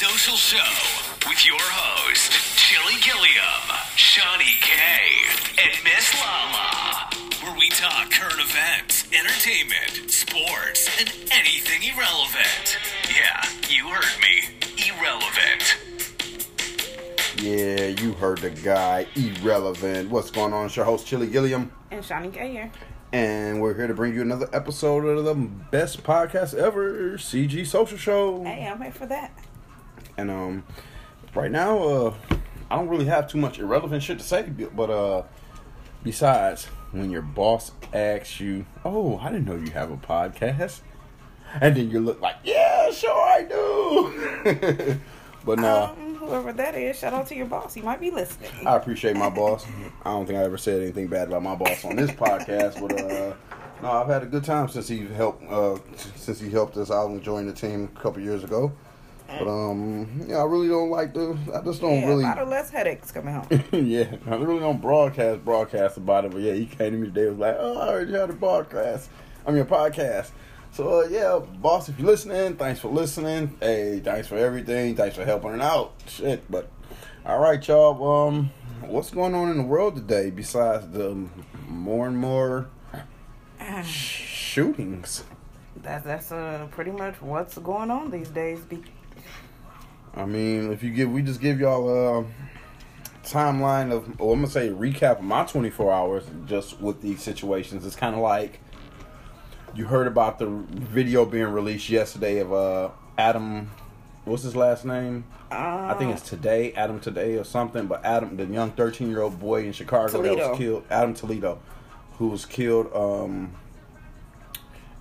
Social Show with your host, Chili Gilliam, Shawnee K, and Miss Lala, where we talk current events, entertainment, sports, and anything irrelevant. Yeah, you heard me. Irrelevant. Yeah, you heard the guy, irrelevant. What's going on? It's your host, Chili Gilliam, And Shawnee K here. and we're here to bring you another episode of the best podcast ever, CG Social Show. Hey, I'm here for that. And um, right now, uh, I don't really have too much irrelevant shit to say, but uh, besides, when your boss asks you, "Oh, I didn't know you have a podcast," and then you look like, "Yeah, sure I do," but no. Um, whoever that is, shout out to your boss. He might be listening. I appreciate my boss. I don't think I ever said anything bad about my boss on this podcast, but uh, no, I've had a good time since he helped uh, since he helped us out and joined the team a couple years ago. But um, yeah, I really don't like the. I just don't yeah, really. a lot of less headaches coming home. yeah, I really don't broadcast broadcast about it. But yeah, he came to me today. Was like, oh, I you had a broadcast. I mean, a podcast. So uh, yeah, boss, if you're listening, thanks for listening. Hey, thanks for everything. Thanks for helping it out. Shit, but all right, y'all. Um, what's going on in the world today besides the more and more shootings? That's that's uh, pretty much what's going on these days. Be- I mean, if you give, we just give y'all a timeline of, well, I'm gonna say recap of my 24 hours just with these situations. It's kind of like you heard about the video being released yesterday of uh Adam, what's his last name? I think it's today, Adam today or something. But Adam, the young 13 year old boy in Chicago that was killed, Adam Toledo, who was killed. um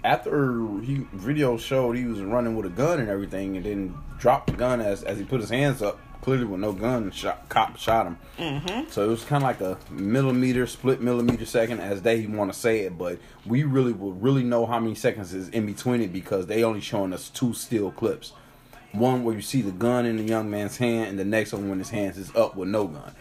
after he video showed he was running with a gun and everything, and then dropped the gun as as he put his hands up, clearly with no gun. Shot, cop shot him. Mm-hmm. So it was kind of like a millimeter, split millimeter second, as they want to say it. But we really will really know how many seconds is in between it because they only showing us two still clips. One where you see the gun in the young man's hand, and the next one when his hands is up with no gun.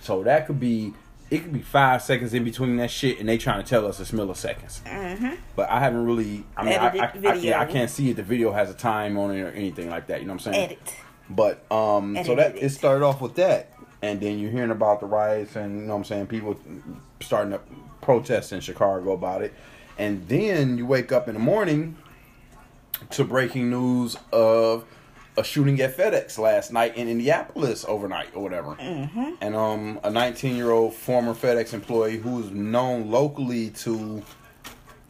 So that could be. It could be five seconds in between that shit, and they trying to tell us it's milliseconds mm-hmm. but I haven't really. I mean, I, I, I, yeah, I can't see if the video has a time on it or anything like that. You know what I'm saying? Edit. But um, so that it. it started off with that, and then you're hearing about the riots, and you know what I'm saying, people starting to protest in Chicago about it, and then you wake up in the morning to breaking news of a shooting at FedEx last night in Indianapolis overnight or whatever, mm-hmm. and um, a 19 year old former FedEx employee who's known locally to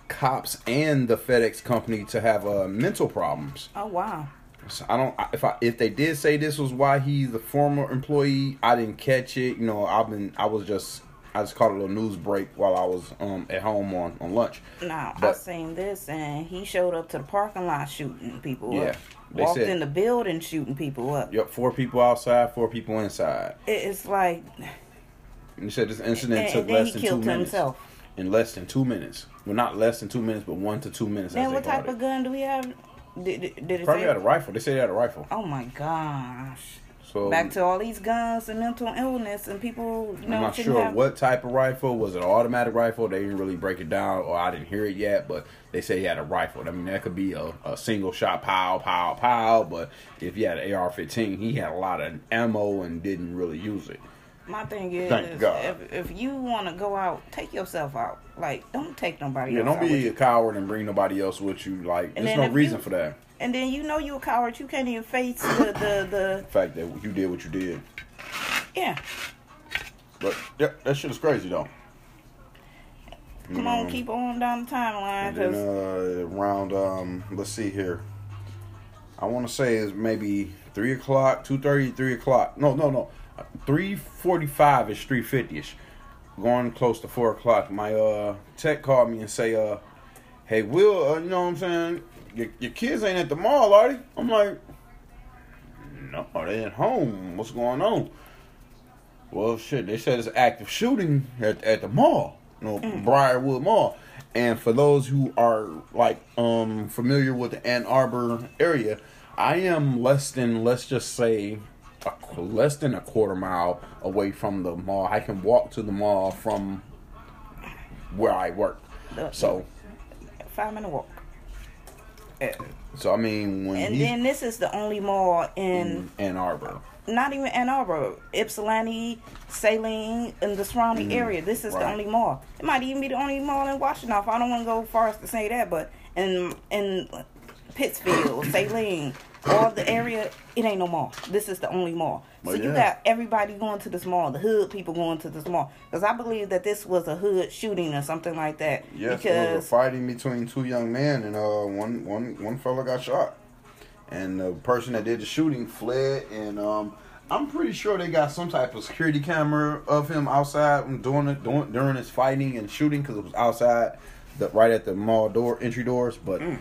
cops and the FedEx company to have uh, mental problems. Oh wow. So I don't if I if they did say this was why he's the former employee, I didn't catch it. You know, I've been I was just I just caught a little news break while I was um at home on on lunch. Now I But- seen this, and he showed up to the parking lot shooting people Yeah, up. They Walked said- in the building shooting people up. Yep, four people outside, four people inside. It's like, And he said this incident and, took and less than two minutes. himself. In less than two minutes. Well, not less than two minutes, but one to two minutes. Man, what type called of gun do we have? Did, did, did it Probably had a rifle. They said they had a rifle. Oh my gosh. So Back to all these guns and mental illness and people, you know, I'm not sure have. what type of rifle. Was it an automatic rifle? They didn't really break it down, or I didn't hear it yet. But they say he had a rifle. I mean, that could be a, a single shot, pow, pow, pow. But if he had an AR-15, he had a lot of ammo and didn't really use it. My thing is, Thank God. if if you want to go out, take yourself out. Like, don't take nobody Yeah, don't be a you. coward and bring nobody else with you. Like, And there's no reason you- for that. And then you know you a coward. You can't even face the the, the fact that you did what you did. yeah. But yeah, that shit is crazy though. Come on, keep on down the timeline. Then uh, around um, let's see here. I want to say is maybe three o'clock, two thirty, three o'clock. No, no, no, three forty-five ish, three fifty ish. Going close to four o'clock. My uh tech called me and say, uh, "Hey, Will, uh, you know what I'm saying? Your, your kids ain't at the mall, are they?" I'm like, "No, they at home. What's going on?" Well, shit, they said it's active shooting at, at the mall, you know, Briarwood Mall. And for those who are like um familiar with the Ann Arbor area, I am less than let's just say a, less than a quarter mile away from the mall. I can walk to the mall from where I work. So five minute walk. So I mean, when And then this is the only mall in in Ann Arbor, not even Ann Arbor, Ypsilanti, Saline, and the surrounding area. This is the Mm-hmm. Only mall. It might even be the only mall in Washtenaw. I don't want to go far as to say that, but in in Pittsfield, Saline, all the area, it ain't no mall. This is the only mall. So you yeah. got everybody going to this mall, the hood people going to this mall. Because I believe that this was a hood shooting or something like that. yes, there was a fighting between two young men, and uh, one one one fella got shot, and the person that did the shooting fled, and um. I'm pretty sure they got some type of security camera of him outside during it during, during his fighting and shooting because it was outside, the right at the mall door entry doors. But Mm.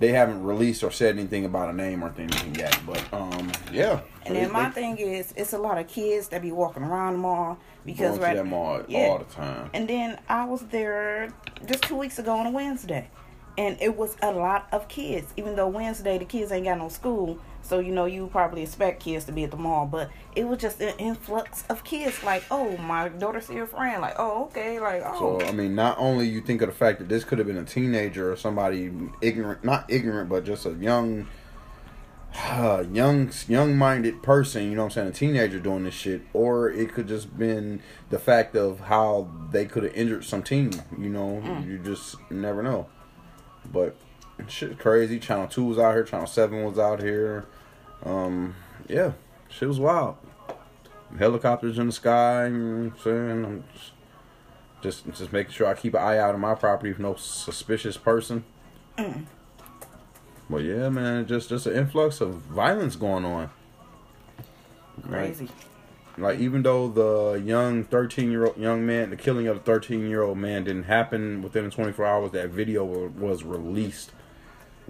They haven't released or said anything about a name or anything yet. But um, yeah. And So then my they thing is, it's a lot of kids that be walking around the mall because going right, to that mall Yeah. all the time. And then I was there just two weeks ago on a Wednesday, and it was a lot of kids. Even though Wednesday the kids ain't got no school, so you know you probably expect kids to be at the mall, but it was just an influx of kids. Like, oh, my daughter see her friend. Like, oh, okay. Like, oh, So I mean, not only you think of the fact that this could have been a teenager or somebody ignorant, not ignorant, but just a young, uh, young, young-minded person. You know what I'm saying? A teenager doing this shit, or it could just been the fact of how they could have injured some team. You know, you just never know. But shit, crazy. Channel Two was out here. Channel Seven was out here. Um, yeah, shit was wild. Helicopters in the sky. You know I'm saying? I'm just, just just making sure I keep an eye out on my property for no suspicious person. But yeah, man, just just an influx of violence going on. crazy. Like even though the young thirteen year old young man, the killing of the thirteen year old man didn't happen within twenty four hours, that video was released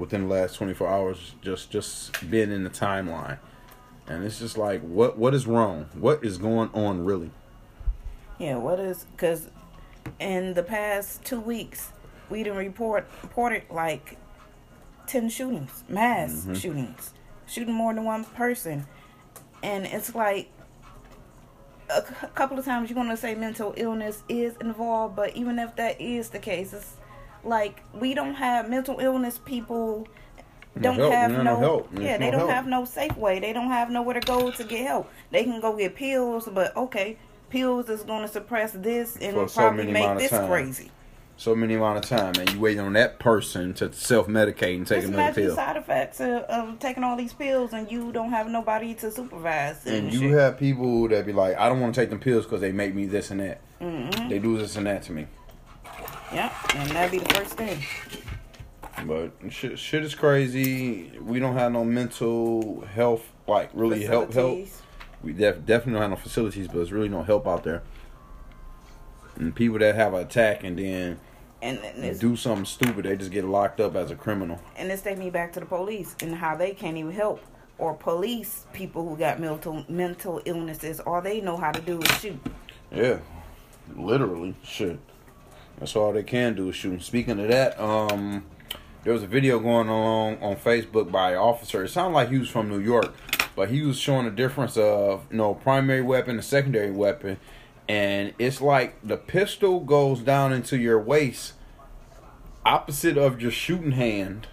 within the last twenty four hours. Just just being in the timeline, and it's just like what what is wrong? What is going on really? Yeah, what is because in the past two weeks we didn't report reported like ten shootings, mass Mm-hmm. shootings, shooting more than one person, and it's like a c- couple of times you're gonna say mental illness is involved, but even if that is the case, it's like we don't have mental illness people. Don't help, have no, no, no help. Yeah. They no don't help. have no safe way. They don't have nowhere to go to get help. They can go get pills, but okay, pills is going to suppress this and For so probably many make this time. crazy. So many amount of time, and you waiting on that person to self medicate and take Just another pill. side effects of, of taking all these pills and you don't have nobody to supervise. And, And you shit. have people that be like, I don't want to take them pills because they make me this and that. Mhm. They do this and that to me. Yeah, and that'd be the first thing. But shit, shit is crazy. We don't have no mental health, like really help help. We def- definitely don't have no facilities, but there's really no help out there. And people that have an attack and then And, and do something stupid, they just get locked up as a criminal. and this take me back to the police and how they can't even help or police people who got mental mental illnesses. All they know how to do is shoot. Yeah, literally, shit. That's all they can do is shoot. Speaking of that, um, there was a video going on on Facebook by an officer. It sounded like he was from New York, but he was showing the difference of you know primary weapon and secondary weapon, and it's like the pistol goes down into your waist, opposite of your shooting hand.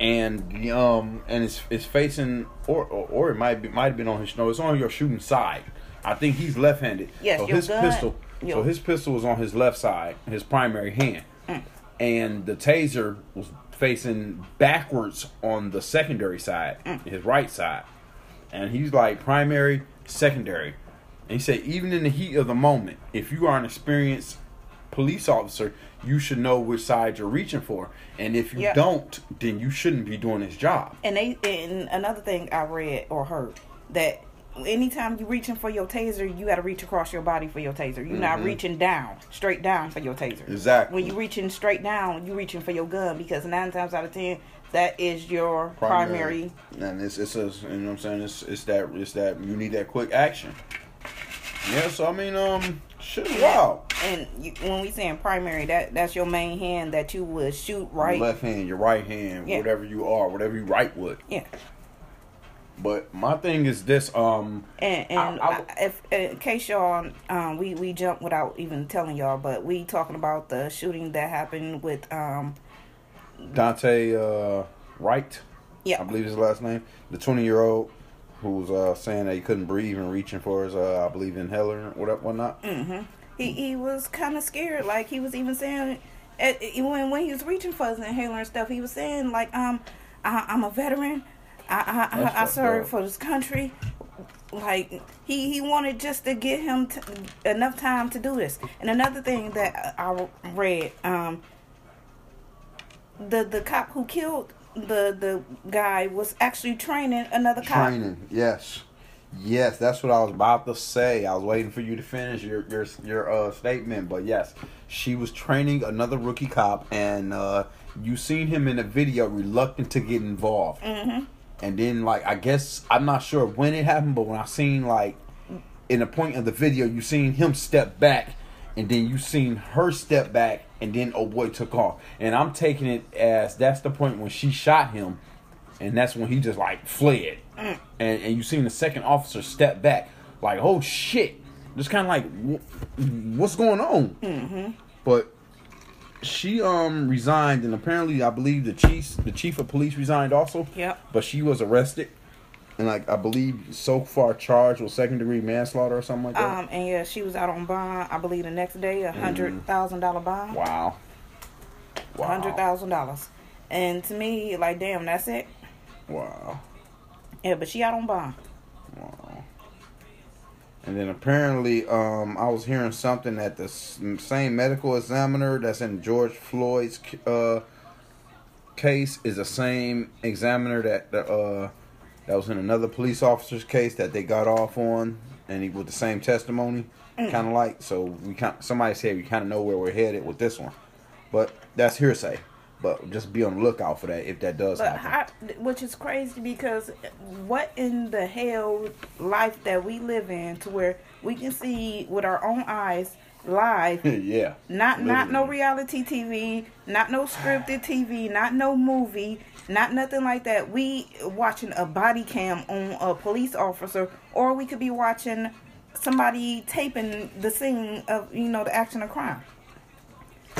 And um and it's it's facing or or, or it might be might have been on his no it's on your shooting side. I think he's left-handed. Yes, so his gun- pistol. So his pistol was on his left side, his primary hand, Mm. and the taser was facing backwards on the secondary side, Mm. his right side, and he's like primary, secondary, and he said even in the heat of the moment, if you are an experienced police officer, you should know which side you're reaching for, and if you Yeah. don't, then you shouldn't be doing his job. And they and another thing I read or heard that anytime you're reaching for your taser, you got to reach across your body for your taser. You're not reaching down, straight down for your taser. Mm-hmm. Exactly. When you're reaching straight down, you're reaching for your gun because nine times out of ten, that is your primary. And it's it's a, you know what I'm saying. It's it's that it's that you need that quick action. Yeah, so I mean, um, shit is wild. And you, when we saying primary, that that's your main hand that you would shoot right. Your left hand, your right hand, Yeah. whatever you are, whatever you write with. Yeah. But my thing is this, um, And, and I- I- if in case y'all, um, we we jump without even telling y'all, but we talking about the shooting that happened with um Daunte uh, Wright, Yeah. I believe his last name, the 20 year old who was uh, saying that he couldn't breathe and reaching for his, uh, I believe, inhaler, whatever, whatnot. Mm. He he was kind of scared. Like he was even saying, at, when when he was reaching for his inhaler and stuff, he was saying like, um, I, I'm a veteran. I I, I, I served up. for this country. Like he he wanted just to get him t- enough time to do this. And another thing that I read, um, the the cop who killed the the guy was actually training another cop. Training, yes. Yes, that's what I was about to say. I was waiting for you to finish your your your uh, statement, but yes, she was training another rookie cop, and uh, you seen him in the video reluctant to get involved. Mm-hmm. And then, like, I guess I'm not sure when it happened, but when I seen like in the point of the video, you seen him step back, and then you seen her step back, and then oh boy took off. And I'm taking it as that's the point when she shot him, and that's when he just like fled. And and you seen the second officer step back, like oh shit, just kind of like what's going on. Mm-hmm. But she um resigned, and apparently I believe the chief the chief of police resigned also. Yep. But she was arrested. And like I believe so far charged with second degree manslaughter or something like that. Um, and yeah, she was out on bond. I believe the next day, a hundred thousand dollar bond. wow. Wow. hundred thousand dollars. And to me, like, damn, that's it. Wow. Yeah, but she out on bond. Wow. And then apparently, um, I was hearing something that the same medical examiner that's in George Floyd's uh, case is the same examiner that the, uh, that was in another police officer's case that they got off on, and he with the same testimony, Mm. kind of like. So we kind somebody said we kind of know where we're headed with this one, but that's hearsay. But just be on the lookout for that if that does But happen. how, which is crazy because what in the hell life that we live in to where we can see with our own eyes live yeah. Not not no reality TV, not no scripted TV, not no movie, not nothing like that. We watching a body cam on a police officer, or we could be watching somebody taping the scene of you know the action of crime.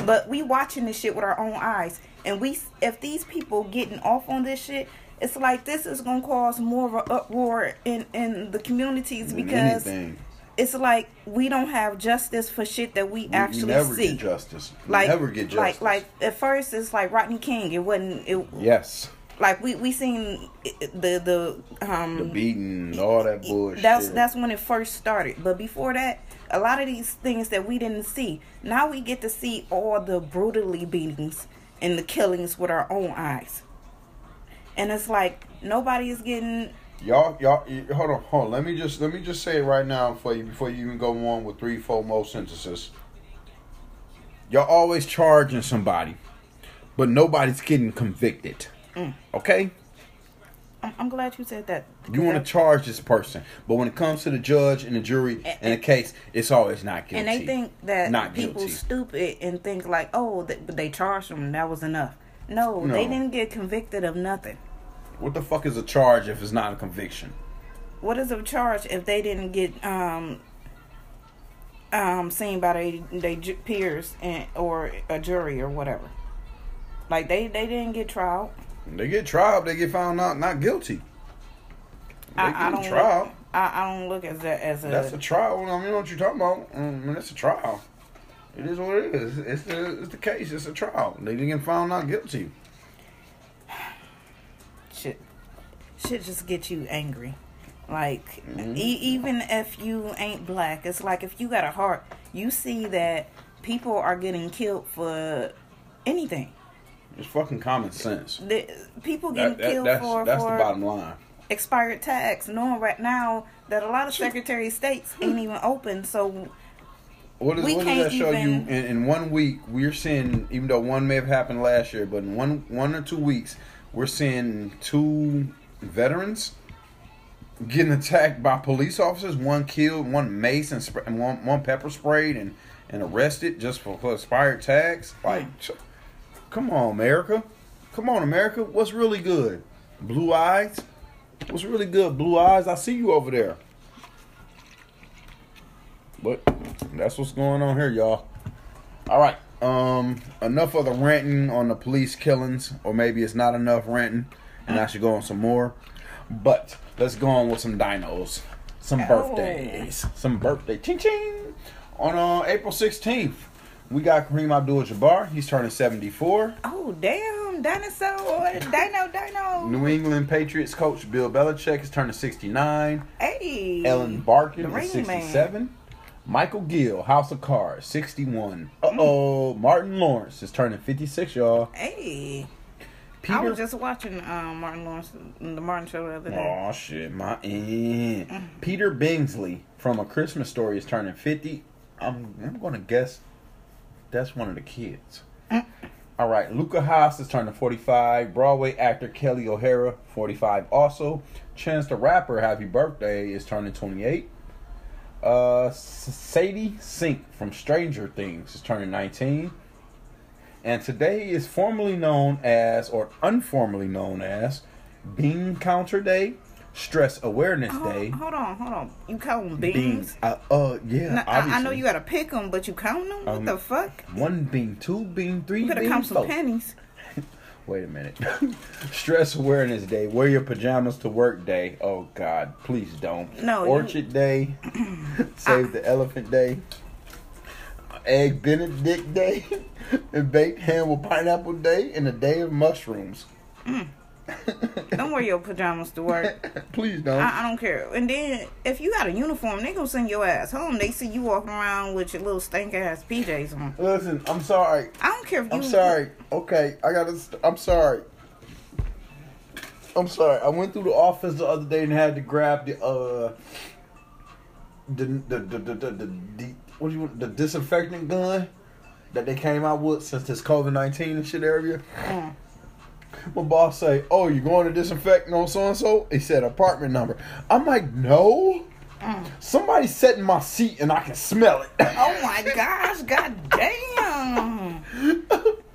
But we watching this shit with our own eyes, and we if these people getting off on this shit, it's like this is gonna cause more of an uproar in in the communities because anything. it's like we don't have justice for shit that we, We- actually never see get justice. We like never get justice. like like at first it's like Rodney King. It wasn't it yes, like we we seen eh, eh, the the um the beating and all that eh, bullshit. that's that's when it first started. But before that, a lot of these things that we didn't see, now we get to see all the brutally beatings and the killings with our own eyes. And it's like nobody is getting y'all y'all hold on hold on. Let me just let me just say it right now for you before you even go on with three four more sentences. Y'all always charging somebody, but nobody's getting convicted. Mm. Okay, I'm, glad you said that. you want to charge this person, but when it comes to the judge and the jury And- and the case, it's always not guilty. And they think that Not people guilty. stupid and think like, oh, they, but they charged them and that was enough. No, No. they didn't get convicted of nothing. What the fuck is a charge if it's not a conviction? What is a charge if they didn't get um um seen by their they peers and or a jury or whatever? Like they they didn't get trial. They get tried, they get found out not guilty. They I, I get don't trial. look, I, I don't look at that as a, That's a trial. I mean, you know what you're talking about. I mean, it's a trial. It is what it is. It's the it's the case. It's a trial. They didn't get found not guilty. shit. Shit just get you angry. Like Mm-hmm. e- even if you ain't black, it's like if you got a heart, you see that people are getting killed for anything. It's fucking common sense. The, people getting That, that, killed that's for that's for the bottom line. expired tax, knowing right now that a lot of Secretary of States ain't even open. So What, is, We what does can't that show even- you? In, in one week, we're seeing, even though one may have happened last year, but in one one or two weeks, we're seeing two veterans getting attacked by police officers. One killed, one mace, and, spray, and one one pepper sprayed and, and arrested just for, for expired tags. Like, ch- come on, America! Come on, America! What's really good? Blue eyes. What's really good? Blue eyes. I see you over there. But that's what's going on here, y'all. All right. Um, enough of the ranting on the police killings, or maybe it's not enough ranting, and I should go on some more. But let's go on with some dinos, some birthdays, some birthday ching ching. On uh, April sixteenth, we got Kareem Abdul-Jabbar. He's turning seventy-four. Oh damn, dinosaur, dino, dino. New England Patriots coach Bill Belichick is turning sixty-nine. Hey, Ellen Barkin is Ring Man. 67. Michael Gill, House of Cards, 61. Uh oh, Martin Lawrence is turning 56, y'all. Hey, I was just watching um, Martin Lawrence, the Martin Show the other day. Oh shit, my end. Peter Billingsley from A Christmas Story is turning 50. I'm, I'm gonna guess that's one of the kids. All right, Lukas Haas is turning 45. Broadway actor Kelli O'Hara, 45 also. Chance the Rapper, happy birthday, is turning 28. Uh, Sadie Sink from Stranger Things is turning 19. And today is formally known as, or unformally known as, Bean Counter Day, Stress Awareness Hold, Day. hold on, hold on. You count them beans? Uh, uh, yeah, I, I know you gotta pick them, but you count them? What Um, the fuck? One bean, two bean, three You bean, count some pennies. Wait a minute. Stress Awareness Day. Wear your pajamas to work day. Oh God, please don't. No, you- Orchard Day. Save the Elephant Day. Egg Benedict Day. and baked ham with pineapple day. And the Day of Mushrooms. Don't wear your pajamas to work. please don't. I, I don't care. And then if you got a uniform, they gonna send your ass home. They see you walking around with your little stink ass PJs on. Listen, I'm sorry. I don't care if you. I'm sorry. Okay, I gotta. St- I'm sorry. I'm sorry. I went through the office the other day and had to grab the uh the the the the, the, the, the what do you want the disinfectant gun that they came out with since this COVID nineteen and shit area. Mm. My boss say, "Oh, you going to disinfect on so and so?" He said apartment number. I'm like, "No." Mm. Somebody's sitting in my seat and I can smell it. Oh my gosh! God damn!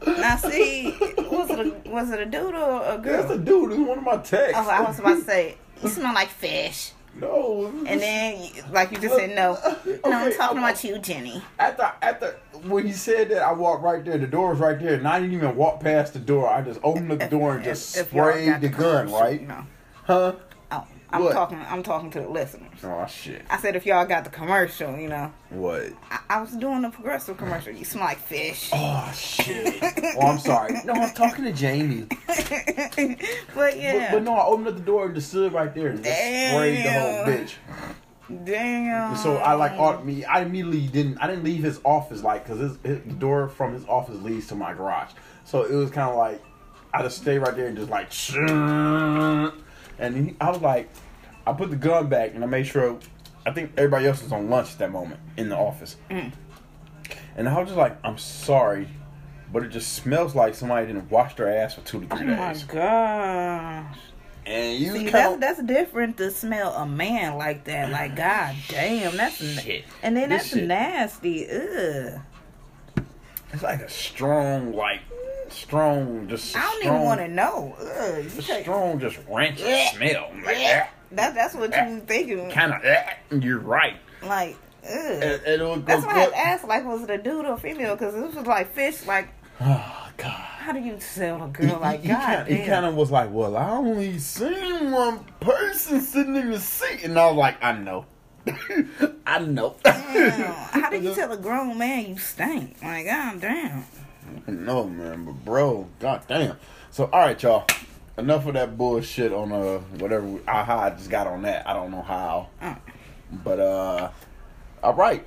Now see, was it a, was it a dude or a girl? It's a dude. It's one of my texts. Oh, I was about to say, you smell like fish. No. And then, like you just said, no. No, I'm Okay, talking about you, Jenny. After after when you said that, I walked right there. The door was right there, and I didn't even walk past the door. I just opened the door and just If- if sprayed got the gun, right? No. Huh? I'm What? talking. I'm talking to the listeners. Oh shit! I said if y'all got the commercial, you know, What? I, I was doing the progressive commercial. You smell like fish. Oh shit! oh, I'm sorry. No, I'm talking to Jamie. but yeah, But, but no, I opened up the door and just stood right there and just sprayed the whole bitch. damn. So I like me. I immediately didn't. I didn't leave his office like because his, his the door from his office leads to my garage. So it was kind of like I just stayed right there and just like, and he, I was like, I put the gun back and I made sure. I think everybody else was on lunch at that moment in the office, mm. and I was just like, I'm sorry, but it just smells like somebody didn't wash their ass for two to Oh three my days. gosh. And you See, kind that's of that's different to smell a man like that. Like, god damn, that's na- Shit. and then This that's shit. nasty. Ugh. it's like a strong, like strong, just I don't strong, even want to know. Ugh. A take- strong, just rancid Yeah. smell. Like Yeah. That that's what you eh, thinking. kind of. Eh, you're right. Like. And, and was, That's why I asked, like, was it a dude or female? Because this was like fish. Like, Oh God. how do you tell a girl like, he, God he kind of was like, "Well, I only seen one person sitting in the seat," and I was like, "I know, I know." Damn. How do you tell a grown man you stink? Like, god damn. No, man, but bro, god damn. So, all right, y'all. Enough of that bullshit on uh whatever we, uh, I just got on that. I don't know how, Uh. but uh, all right.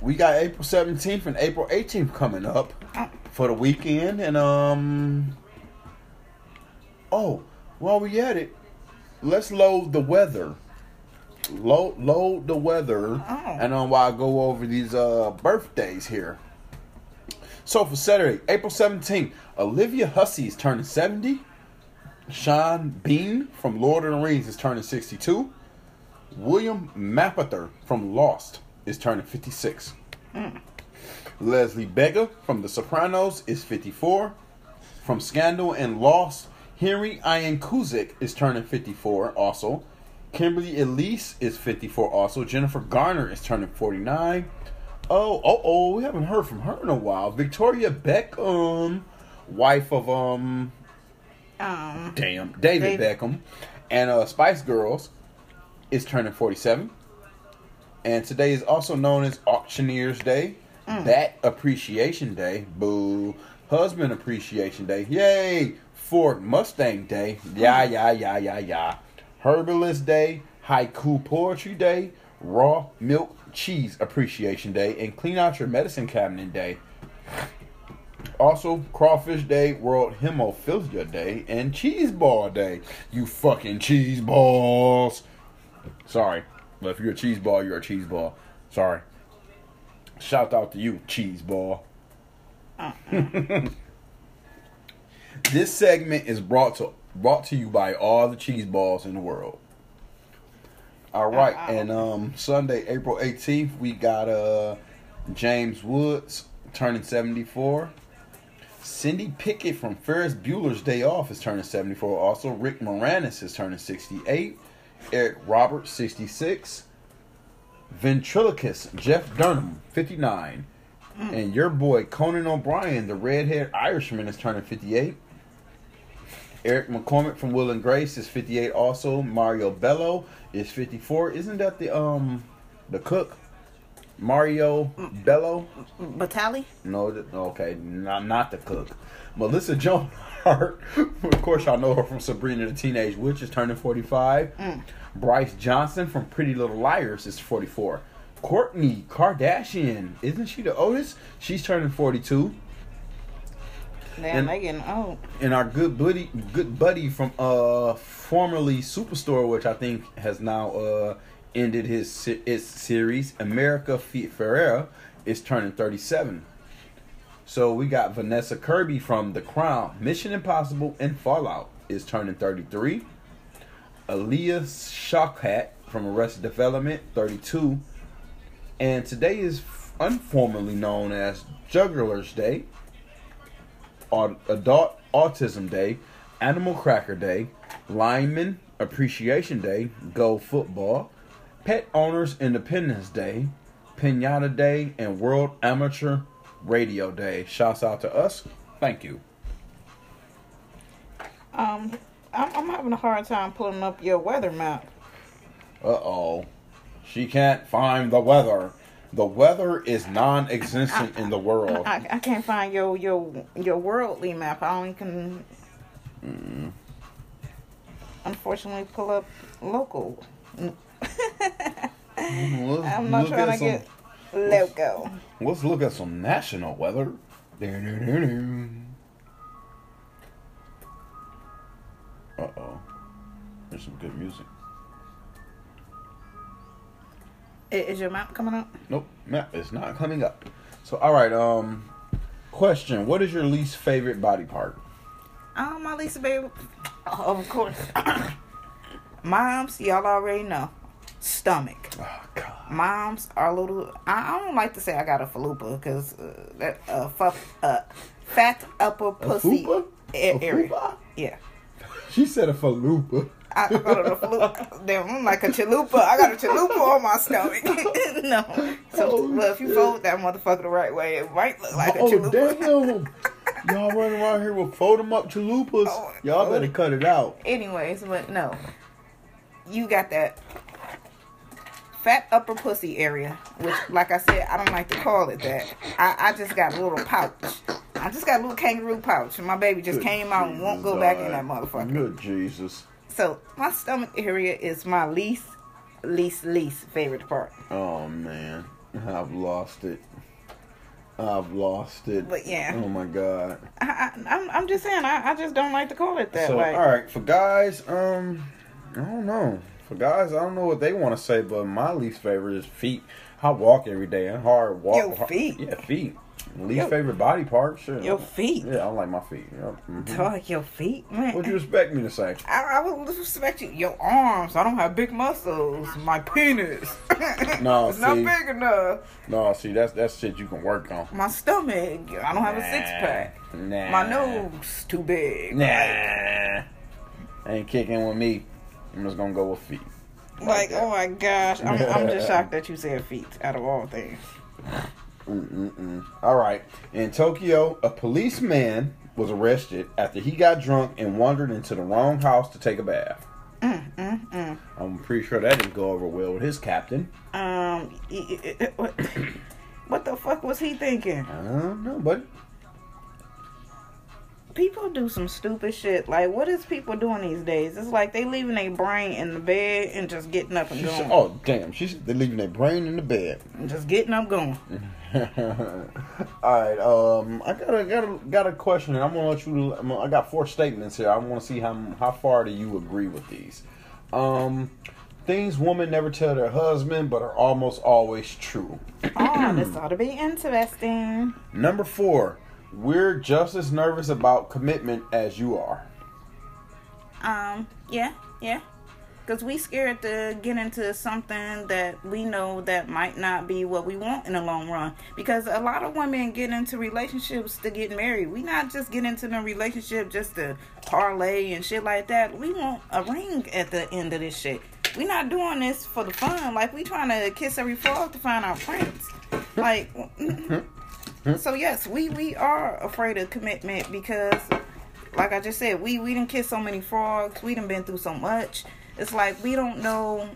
We got April seventeenth and April eighteenth coming up Uh. for the weekend, and um. Oh, while we at it, let's load the weather. Load load the weather, Oh. and um, while I go over these uh birthdays here. So for Saturday, April 17th, Olivia Hussey is turning 70. Sean Bean from Lord of the Rings is turning 62. William Mapother from Lost is turning 56. Leslie Bega from The Sopranos is 54. From Scandal and Lost, Henry Ian Cusick is turning 54 also. Kimberly Elise is 54 also. Jennifer Garner is turning 49. Oh, oh, oh, we haven't heard from her in a while. Victoria Beckham, wife of um Um, damn. David, David. Beckham. And uh Spice Girls is turning 47. And today is also known as Auctioneers Day, Bat Appreciation Day, boo, Husband Appreciation Day, yay, Ford Mustang Day, yeah, yeah, yeah, yeah, yeah, Herbalist Day, Haiku Poetry Day, Raw Milk Cheese Appreciation Day, and Clean Out Your Medicine Cabinet Day. Also, Crawfish Day, World Hemophilia Day, and Cheese Ball Day. You fucking cheese balls. Sorry, but if you're a cheese ball, you're a cheese ball. Sorry. Shout out to you, cheese ball. this segment is brought to brought to you by all the cheese balls in the world. All right, and um Sunday, April 18th, we got uh James Woods turning 74. Cindy Pickett from Ferris Bueller's Day Off is turning 74. Also, Rick Moranis is turning 68. Eric Roberts, 66. Ventriloquist Jeff Dunham, 59. And your boy Conan O'Brien, the redhead Irishman, is turning 58. Eric McCormack from Will and Grace is 58 also. Mario Bello is 54. Isn't that the um the cook? Mario Bello? Batali? No, okay, not not the cook. Melissa Joan Hart, of course, y'all know her from Sabrina the Teenage Witch, is turning 45. Bryce Johnson from Pretty Little Liars is 44. Kourtney Kardashian, isn't she the oldest? She's turning 42. Damn, And- they getting old. And our good buddy, good buddy from uh formerly Superstore, which I think has now uh ended his its series, America Ferrera, is turning 37. So we got Vanessa Kirby from The Crown, Mission Impossible, and Fallout is turning 33. Alia Shawkat from Arrested Development, 32. And today is informally known as Jugglers Day, Adult Autism Day, Animal Cracker Day, Lineman Appreciation Day, Go Football, Pet Owners Independence Day, Pinata Day, and World Amateur Radio Day. Shouts out to us. Thank you. Um, I'm, I'm having a hard time pulling up your weather map. Uh oh. She can't find the weather. The weather is non existent in the world. I, I can't find your your your worldly map. I only can mm. unfortunately pull up local. Let's I'm not trying to some- get loco. Let's look at some national weather. Uh oh. There's some good music. Is your map coming up? Nope, map is not coming up. So, all right. Um, question: What is your least favorite body part? Oh, my Lisa baby. Of course. Moms, y'all already know. Stomach. Oh God. Moms are a little. I, I don't like to say I got a falupa because uh, that uh, fuck, uh, fat upper pussy a- A area. fupa? Yeah. She said a falupa. I, I got a falupa. Damn, I'm like a chalupa. I got a chalupa on my stomach. no. So, Oh, well, if you fold that motherfucker the right way, it might look like a oh chalupa. damn! Y'all running around here with fold 'em up chalupas. Oh, Y'all oh. better cut it out. Anyways, but no. You got that fat upper pussy area, which, like I said, I don't like to call it that. I, I just got a little pouch. I just got a little kangaroo pouch, and my baby just Good came out and won't go back in that motherfucker. Good Jesus. So my stomach area is my least, least, least favorite part. Oh man, I've lost it. I've lost it. But yeah. Oh my God. I, I, I'm, I'm just saying, I, I just don't like to call it that. So like, all right, for guys, um, I don't know. For guys, I don't know what they want to say, but my least favorite is feet. I walk every day. I'm hard walk. Your hard- feet? Yeah, feet. Least Your- favorite body part. Sure. your feet. Yeah, I like my feet. Yep. mhm. Talk your feet, man. What you expect me to say? I, I would respect you. Your arms. I don't have big muscles. My penis. No, it's not big enough. No, see, that's that's shit you can work on. My stomach. I don't have a six pack. Nah. My nose too big. Nah. Ain't kicking with me. I'm just gonna go with feet. Like, like oh my gosh, I'm, I'm just shocked that you said feet out of all things. Mm-mm-mm. All right. In Tokyo, a policeman was arrested after he got drunk and wandered into the wrong house to take a bath. Mm, I'm pretty sure that didn't go over well with his captain. Um, what, what the fuck was he thinking? I don't know, but People do some stupid shit. Like, what is people doing these days? It's like they leaving their brain in the bed and just getting up and she going. said, "Oh damn!" She said they're leaving their brain in the bed. And just getting up going. All right. Um, I got a got a got a question. and I'm gonna let you. Gonna- I got four statements here. I want to see how how far do you agree with these. Um, things women never tell their husband, but are almost always true. oh, this ought to be interesting. Number four, we're just as nervous about commitment as you are. Um, yeah, yeah. Because we scared to get into something that we know that might not be what we want in the long run. Because a lot of women get into relationships to get married. We not just get into the relationship just to parlay and shit like that. We want a ring at the end of this shit. We not doing this for the fun. Like we trying to kiss every frog to find our prince. Like, so yes, we we are afraid of commitment because like I just said, we we didn't kiss so many frogs. We didn't been through so much. It's like we don't know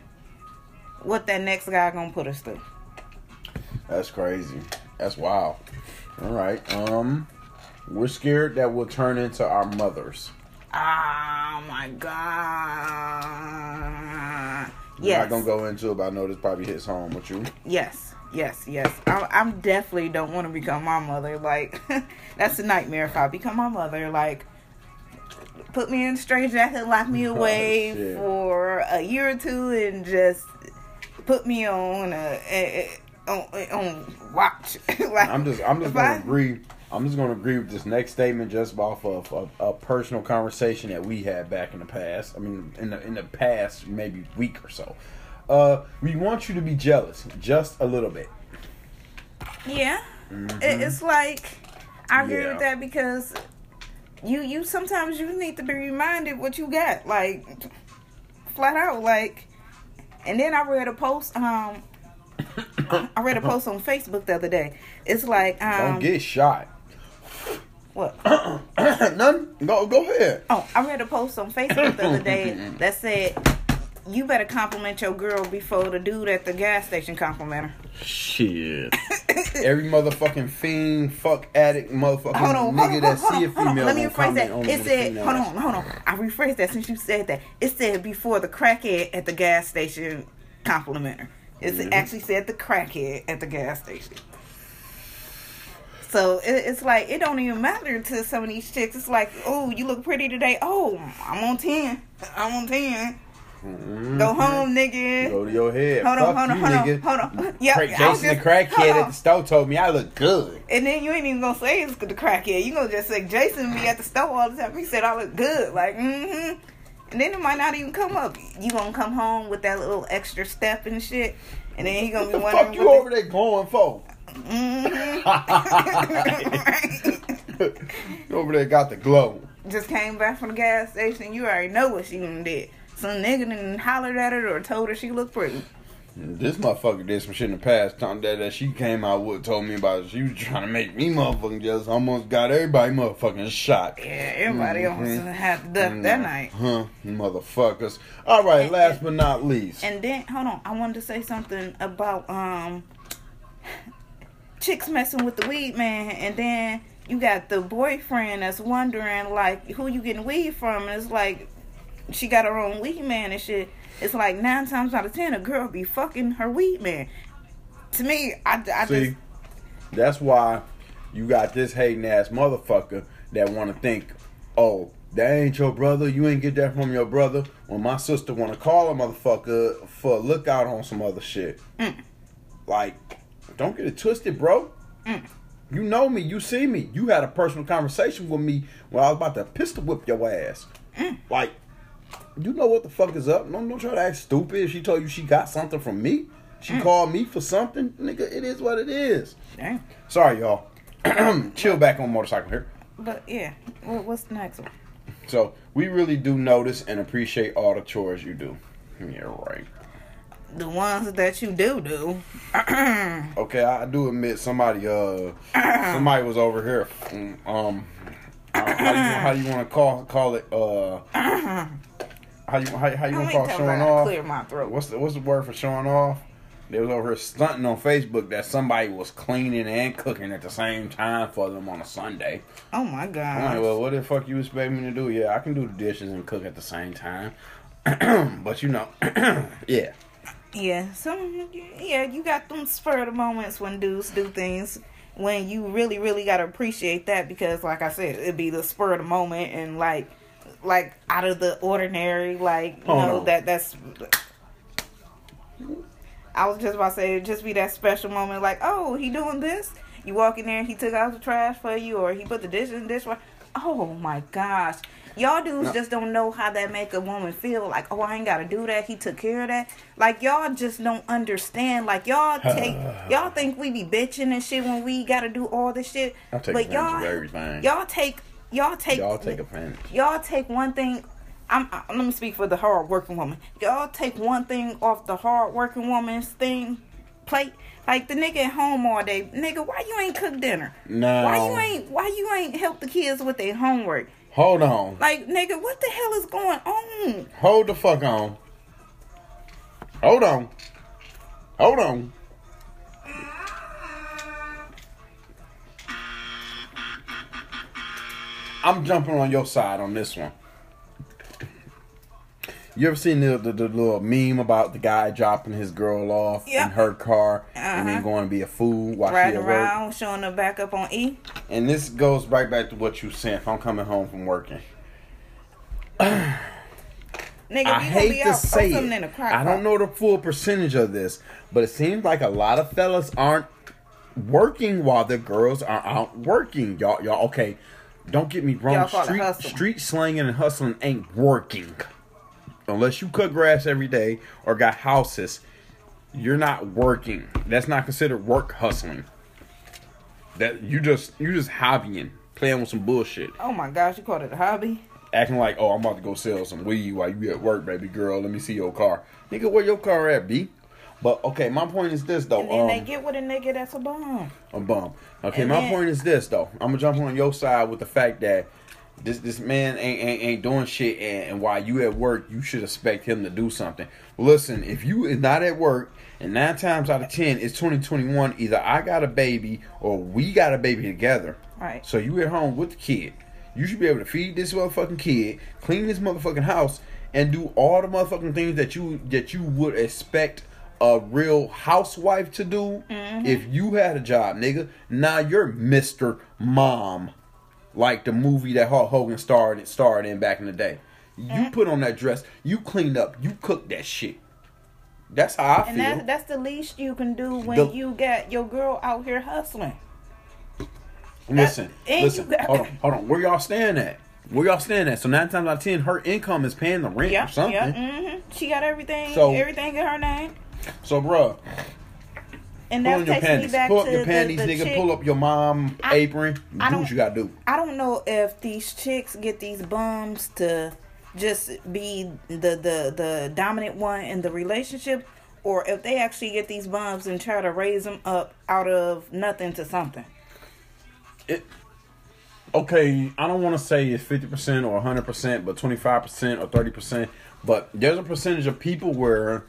what that next guy gonna put us through. That's crazy. That's wild. All right. Um, we're scared that we'll turn into our mothers. Oh my god. We're Yes. not gonna go into it, but I know this probably hits home with you. Yes. Yes. Yes. I, I'm definitely don't want to become my mother. Like that's a nightmare if I become my mother. Like put me in a straight jacket, lock me Oh, away shit. for a year or two, and just put me on a, a, a on, on watch. like I'm just I'm just gonna I- agree. I'm just gonna agree with this next statement just off of a, a personal conversation that we had back in the past. I mean, in the in the past maybe week or so. Uh, we want you to be jealous, just a little bit. Yeah, It- it's like I agree Mm-hmm. Yeah. with that because you you sometimes you need to be reminded what you got, like flat out, like. And then I read a post. Um, I read a post on Facebook the other day. It's like um, Don't get shot. what? None. Go go ahead. Oh, I read a post on Facebook the other day that said. You better compliment your girl before the dude at the gas station compliment her. Shit. Every motherfucking fiend, fuck addict, motherfucking hold on, hold nigga on, that hold on, see a hold on. female Let me rephrase that. on It said, hold on, hold on. I rephrased that since you said that. It said before the crackhead at the gas station compliment her. It Mm-hmm. actually said the crackhead at the gas station. So it, it's like it don't even matter to some of these chicks. It's like, oh, you look pretty today. Oh, I'm on ten. I'm on 10 Mhm. Go home, nigga. Go to your head. Hold on, Fuck hold on, you, hold on, hold on. Yeah, Cra- I was Jason the just- crackhead at the store told me I look good. And then you ain't even gonna say it's good the crackhead. You gonna just say Jason be at the store all the time. He said I look good, like mm-hmm. And then it might not even come up. You gonna come home with that little extra step and shit, and then he gonna be What the wondering. fuck you over there going for? Mm-hmm. you over there got the glow. Just came back from the gas station. You already know what she done did. Some nigga done hollered at her or told her she looked pretty. This motherfucker did some shit in the past. Time that, that she came out with told me about. She was trying to make me motherfucking jealous. Almost got everybody motherfucking shot. Yeah, everybody Mhm. almost had to duck that night. Huh, motherfuckers. All right, last but not least. And then hold on, I wanted to say something about um chicks messing with the weed man, and then you got the boyfriend that's wondering like who you getting weed from, and it's like she got her own weed man and shit. It's like nine times out of ten, a girl be fucking her weed man. To me, I, I See, just that's why you got this hating ass motherfucker that want to think, oh, that ain't your brother. You ain't get that from your brother. When my sister want to call a motherfucker for a lookout on some other shit. Mm. Like, don't get it twisted, bro. Mm. You know me. You see me. You had a personal conversation with me when I was about to pistol whip your ass. Mm. Like, you know what the fuck is up. Don't, don't try to act stupid. She told you she got something from me, she Mm. called me for something, nigga. It is what it is. Damn. Sorry, y'all. Chill back on motorcycle here. But yeah, what's the next one? So we really do notice and appreciate all the chores you do. Yeah, right. the ones that you do do. Okay, I do admit somebody uh somebody was over here. mm, Um, how you, how you want to call call it? Uh, how you how, how you gonna call showing off? clear my throat. What's the what's the word for showing off? They was over here stunting on Facebook that somebody was cleaning and cooking at the same time for them on a Sunday. Oh my I'm like, god. well, what the fuck you expect me to do? Yeah, I can do the dishes and cook at the same time. but you know, yeah. Yeah, some yeah, you got them spur of the moments when dudes do things when you really, really gotta appreciate that because like I said, it'd be the spur of the moment and like like out of the ordinary, like you Oh, know, no. that that's I was just about to say just be that special moment like, oh, he doing this? You walk in there and he took out the trash for you or he put the dishes in the dishwasher. Oh my gosh. Y'all dudes No. just don't know how that make a woman feel. Like, oh, I ain't gotta do that. He took care of that. Like, y'all just don't understand. Like, y'all take, y'all think we be bitching and shit when we gotta do all this shit. I take but y'all, y'all take, y'all take, Y'all take advantage. y'all take one thing. I'm, I, let me speak for the hard working woman. Y'all take one thing off the hard working woman's thing plate. Like the nigga at home all day, nigga. Why you ain't cook dinner? No. Why you ain't Why you ain't help the kids with their homework? Hold on. Like nigga, what the hell is going on? Hold the fuck on. Hold on. Hold on. I'm jumping on your side on this one. You ever seen the, the, the little meme about the guy dropping his girl off Yeah. in her car and then Uh-huh. going to be a fool while she Riding at work? around, showing her back up on E. And this goes right back to what you said. If I'm coming home from working, Nigga, I you hate be to say it. in a crack I don't know the full percentage of this, but it seems like a lot of fellas aren't working while the girls are out working. Y'all, y'all, okay. Don't get me wrong. Y'all call it Street, street slanging and hustling ain't working. Unless you cut grass every day or got houses, you're not working. That's not considered work hustling. That you just you just hobbying, playing with some bullshit Oh my gosh, you called it a hobby? acting like, oh, I'm about to go sell some weed while you at work, baby girl. Let me see your car. Nigga, where your car at, B? But okay, my point is this though. And then um, they get with a nigga that's a bum. a bum. Okay, And my then- point is this though. I'm gonna jump on your side with the fact that this this man ain't ain't, ain't doing shit, and, and while you at work, you should expect him to do something. Listen, if you is not at work, and nine times out of ten, it's 2021. Either I got a baby or we got a baby together. Right. So you at home with the kid. You should be able to feed this motherfucking kid, clean this motherfucking house, and do all the motherfucking things that you that you would expect a real housewife to do if you had a job, nigga. Now you're Mr. Mom. Like the movie that Hulk Hogan starred starred in back in the day. You put on that dress, you cleaned up, you cooked that shit. That's how I And feel. that, that's the least you can do when The- you got your girl out here hustling. Listen, and listen. got- hold on, hold on. Where y'all stand at? Where y'all stand at? So nine times out of ten, her income is paying the rent Yeah, or something. yeah. hmm She got everything, So- everything in her name. So, bruh, And pull that takes me back Pull up to your panties, the, the nigga. chick. Pull up your mom I- apron. I do what you gotta do. I don't know if these chicks get these bums to just be the the the dominant one in the relationship, or if they actually get these bums and try to raise them up out of nothing to something. It, okay, I don't want to say it's fifty percent or hundred percent, but twenty five percent or thirty percent. But there's a percentage of people where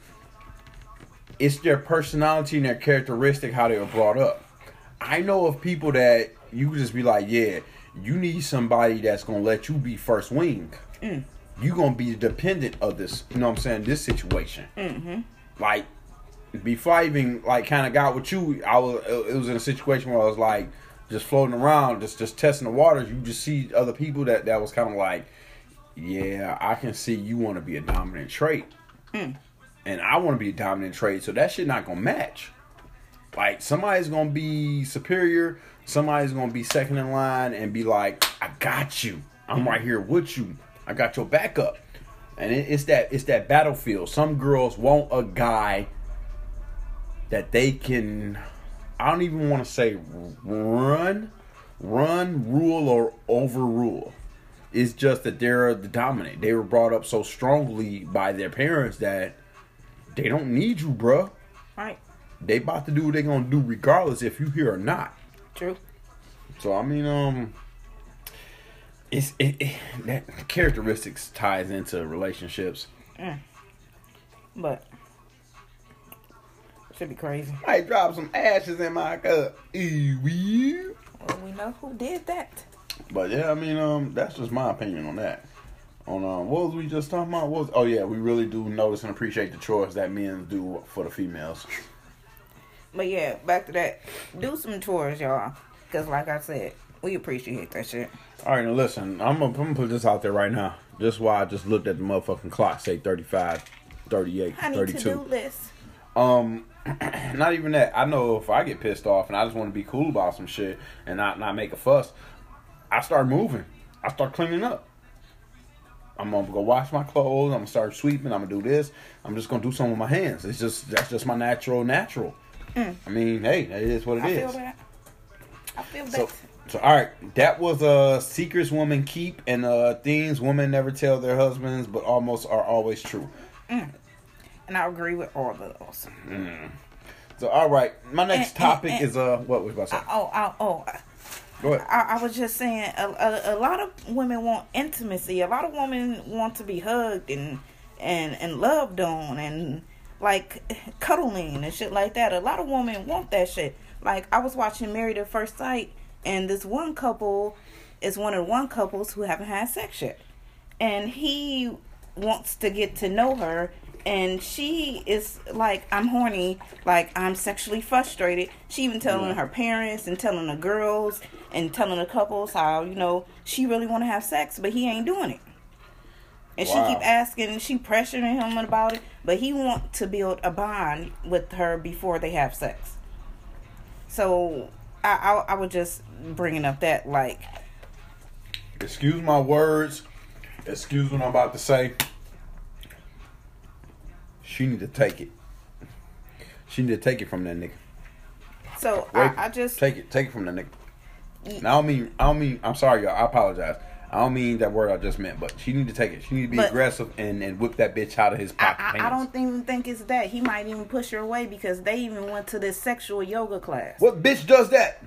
it's their personality and their characteristic how they were brought up. I know of people that you just be like, yeah, you need somebody that's gonna let you be first wing. You gonna be dependent of this. You know what I'm saying? This situation. Mm-hmm. Like before I even like kind of got with you, I was it was in a situation where I was like just floating around, just just testing the waters. You just see other people that that was kind of like, yeah, I can see you want to be a dominant trait, and I want to be a dominant trait. So that shit not gonna match. Like somebody's gonna be superior, somebody's gonna be second in line and be like, I got you. I'm mm-hmm. right here with you. I got your backup. And it, it's that it's that battlefield. Some girls want a guy that they can I don't even want to say run, run, rule or overrule. It's just that they're the dominant. They were brought up so strongly by their parents that they don't need you, bruh. Right. They about to do what they gonna do regardless if you here or not. True. So I mean, um, it's it, it that characteristics ties into relationships. But should be crazy. Might drop some ashes in my cup. Ew. Well, we know who did that. But yeah, I mean, um, that's just my opinion on that. On um, what was we just talking about? What was, oh yeah, we really do notice and appreciate the chores that men do for the females. But yeah, back to that. Do some chores, y'all. Cause like I said, we appreciate that shit. All right, now listen, I'm gonna, I'm gonna put this out there right now. Just why I just looked at the motherfucking clock, say 35, 38, I need 32. to do list. Um, not even that. I know if I get pissed off and I just want to be cool about some shit and not not make a fuss, I start moving. I start cleaning up. I'm gonna go wash my clothes. I'm gonna start sweeping. I'm gonna do this. I'm just gonna do something with my hands. It's just that's just my natural natural. I mean, hey, it is what it Mm. I is. feel that. I feel So, that. so all right, that was uh secrets women keep and uh things women never tell their husbands, but almost are always true. And I agree with all of those. So all right, my next And- topic and- is uh what was I about to say? Oh, oh, oh. Go ahead. I, I was just saying, a, a, a lot of women want intimacy. A lot of women want to be hugged and and and loved on and like cuddling and shit like that. A lot of women want that shit. Like I was watching Married at First Sight, and this one couple is one of the one couples who haven't had sex yet, and he wants to get to know her. And she is like, I'm horny, like I'm sexually frustrated. She even telling her parents and telling the girls and telling the couples how you know she really want to have sex, but he ain't doing it. And Wow. she keep asking, she pressuring him about it, but he want to build a bond with her before they have sex. So I I, I was just bringing up that like Excuse my words. Excuse what I'm about to say. She need to take it. She need to take it from that nigga. so Wait, I, I just take it. Take it from that nigga. And I don't mean. I don't mean. I'm sorry, y'all. I apologize. I don't mean that word I just meant, but she need to take it. She need to be But- aggressive and, and whip that bitch out of his pocket. I, I pants. don't even think it's that. He might even push her away because they even went to this sexual yoga class. What bitch does that?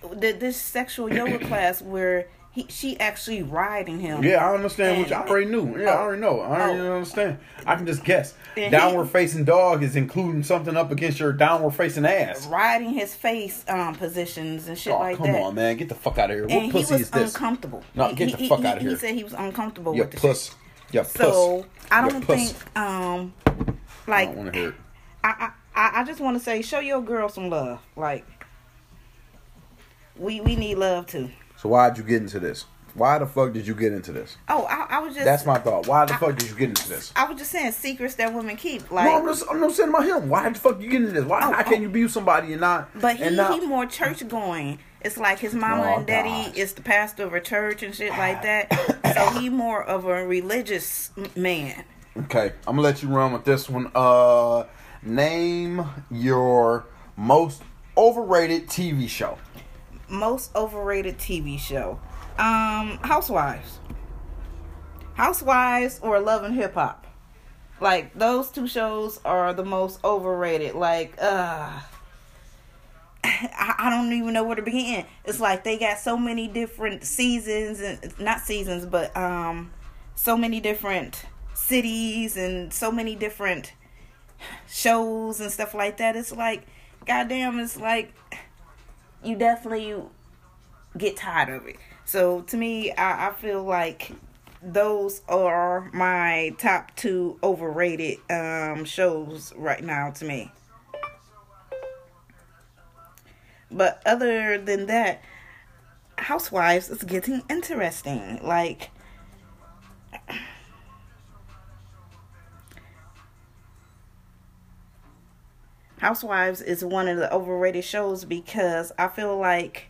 The, this sexual yoga class where he she actually riding him. Yeah, I understand. Which I already knew. Yeah, I already know. I already Oh. understand. I can just guess. And he- Downward facing dog is including something up against your downward facing ass. riding his face um positions and shit Oh, like come that. Come on, man. Get the fuck out of here. What and pussy he was is this? uncomfortable. No, He- get he- the fuck out of here. he, said he was uncomfortable You with the puss. shit. You puss. So I don't puss. think um I like want to hear it. I, I I just want to say show your girl some love. Like we we need love too. So why'd you get into this? Why the fuck did you get into this? Oh, I, I was just That's my thought. Why the fuck did you get into this? I was just saying secrets that women keep. Like no, I'm just I'm not saying about him. Why the fuck you get into this? Why Oh, how can oh. you be with somebody and not But he and not he more church going. It's like his mama Oh, and daddy gosh. is the pastor of a church and shit like that. so he more of a religious man. Okay, I'm gonna let you run with this one. Uh name your most overrated TV show. Most overrated TV show. Um, Housewives. Housewives or Love and Hip Hop. Like those two shows are the most overrated. Like, uh I, I don't even know where to begin. It's like they got so many different seasons and not seasons, but um so many different cities and so many different shows and stuff like that. It's like goddamn it's like you definitely get tired of it. So to me, I, I feel like those are my top two overrated um, shows right now to me. But other than that, Housewives is getting interesting. Like, Housewives is one of the overrated shows because I feel like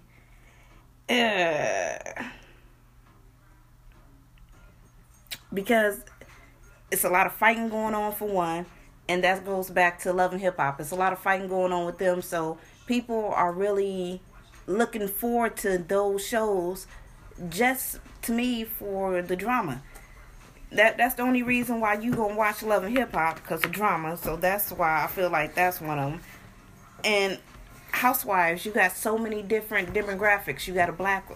uh, because it's a lot of fighting going on for one, and that goes back to love and hip hop. It's a lot of fighting going on with them, so people are really looking forward to those shows just to me for the drama. That that's the only reason why you gonna watch Love and Hip Hop because of drama. So that's why I feel like that's one of them. And Housewives, you got so many different demographics. You got a black,